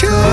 It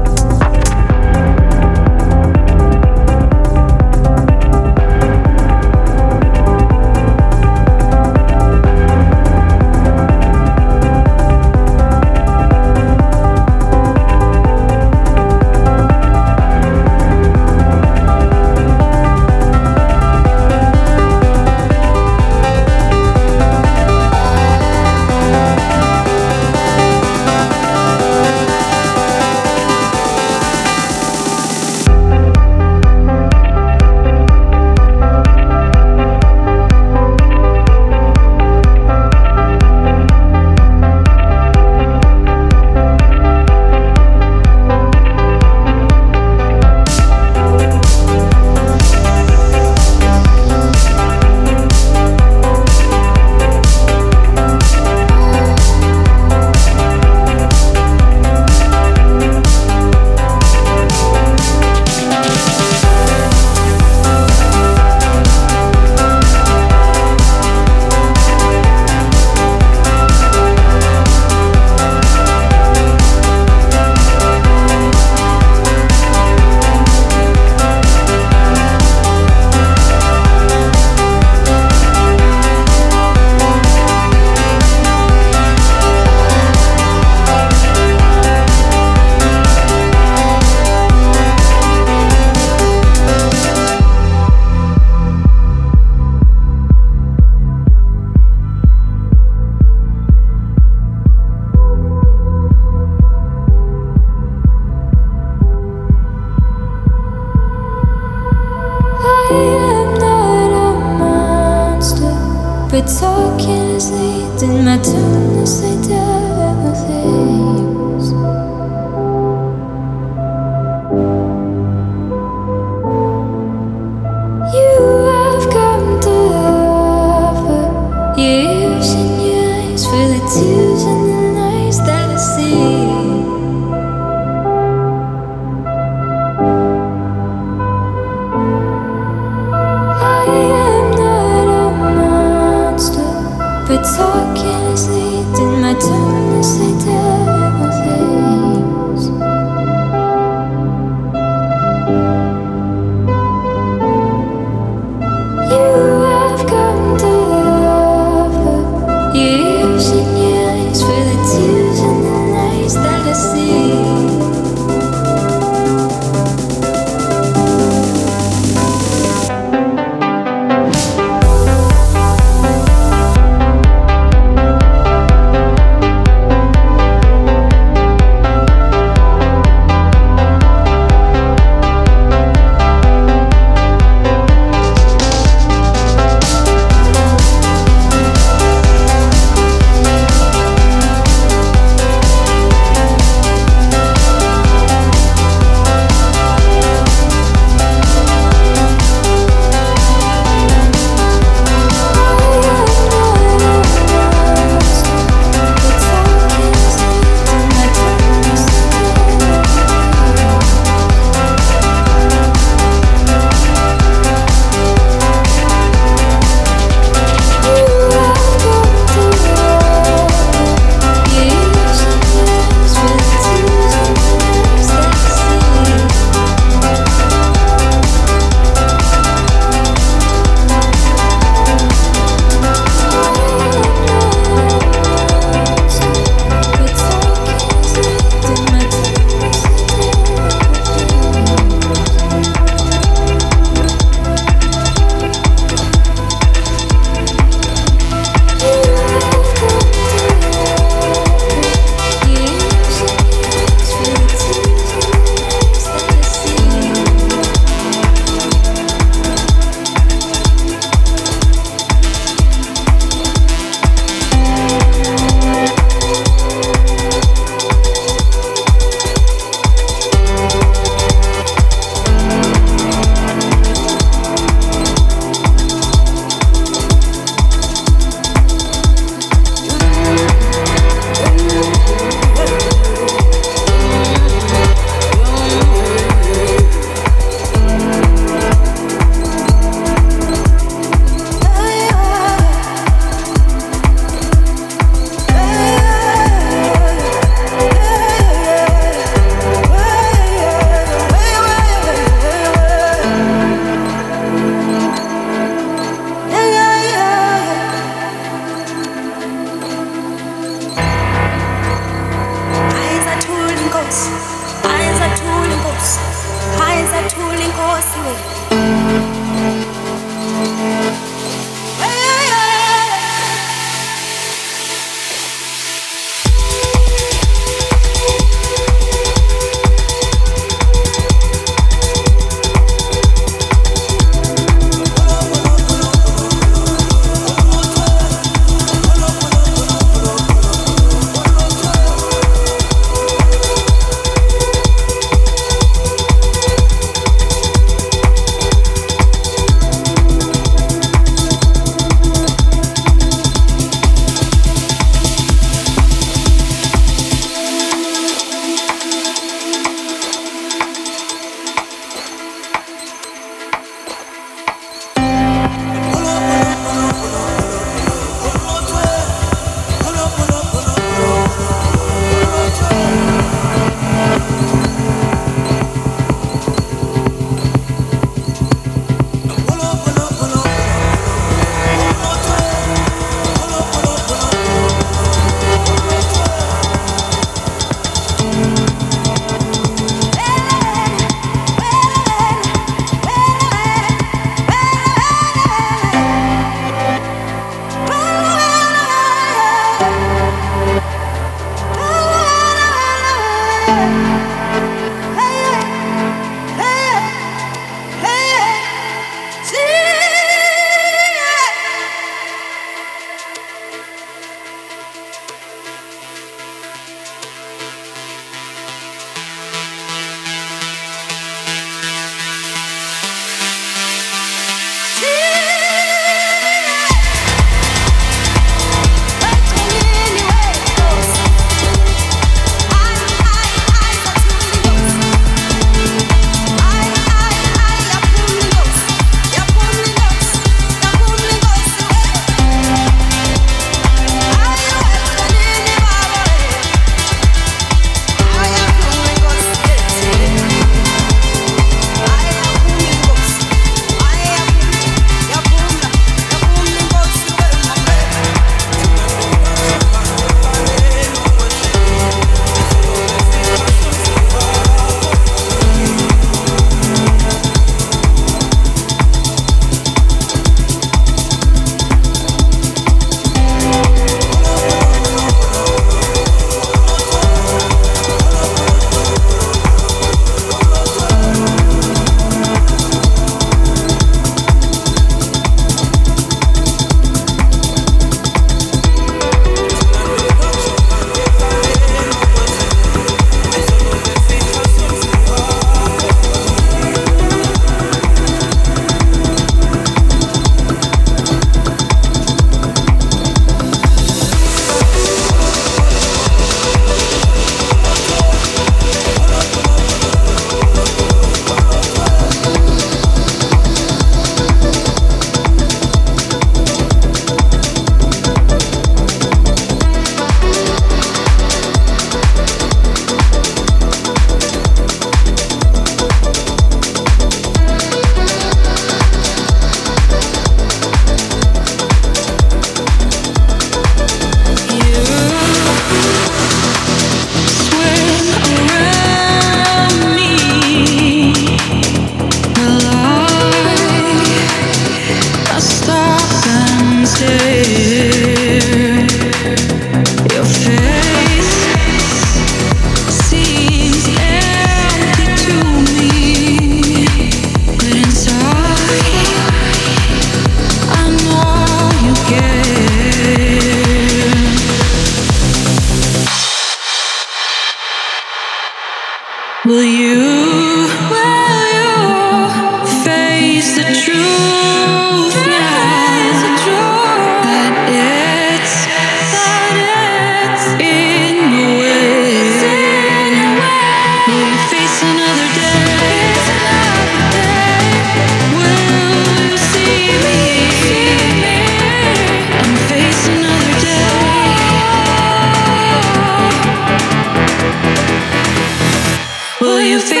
will you feel?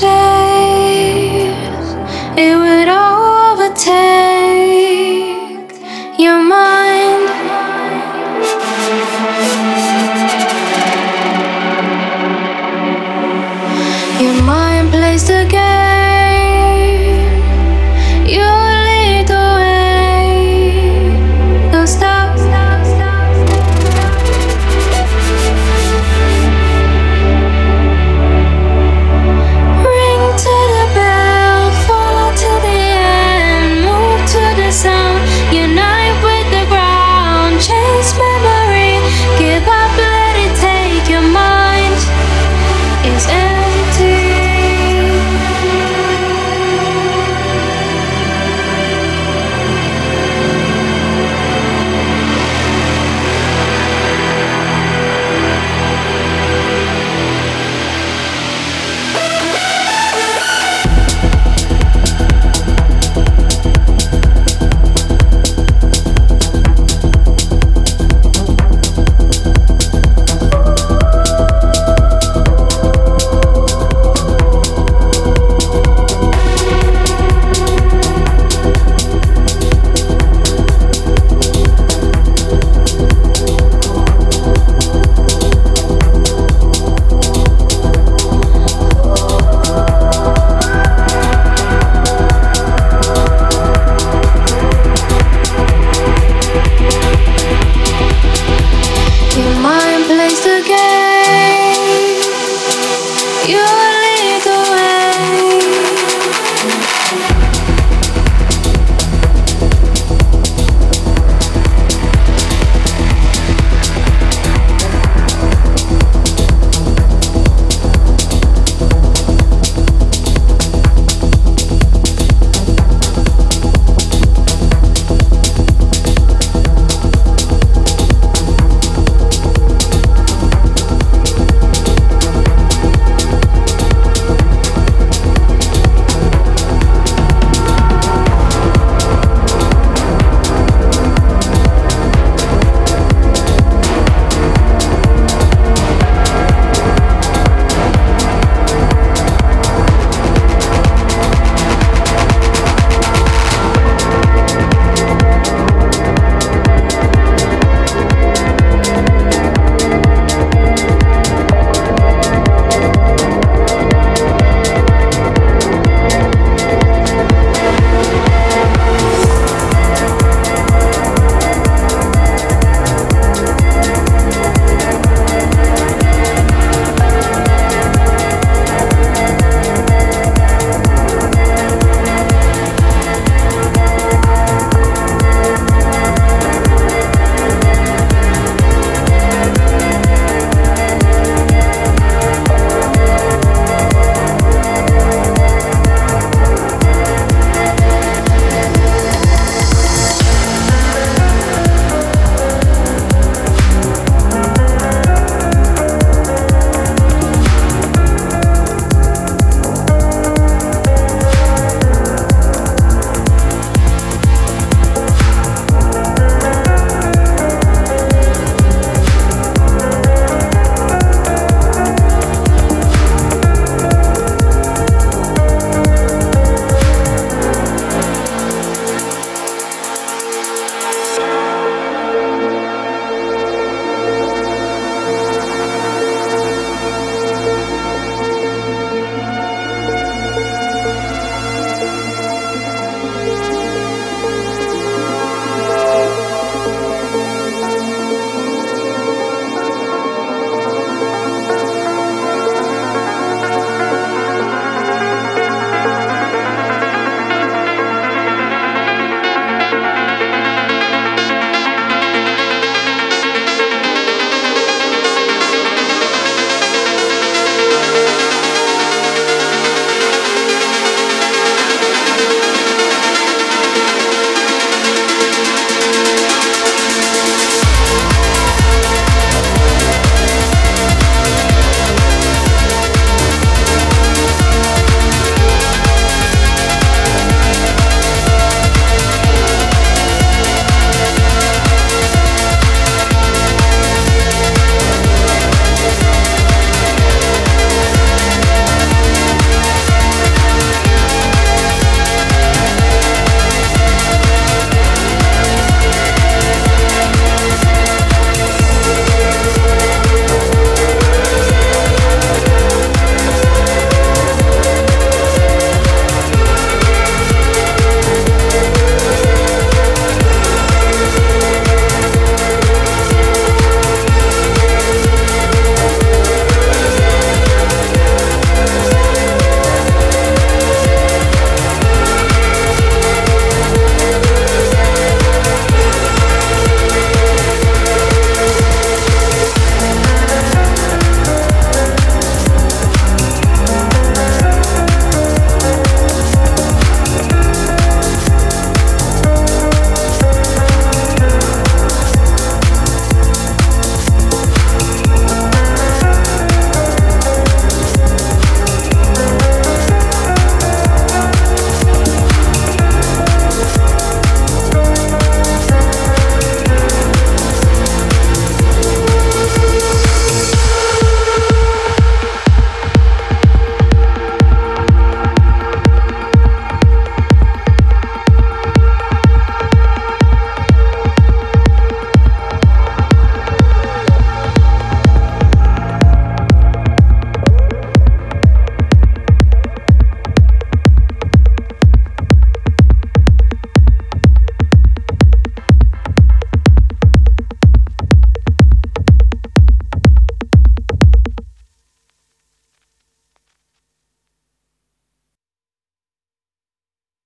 Delve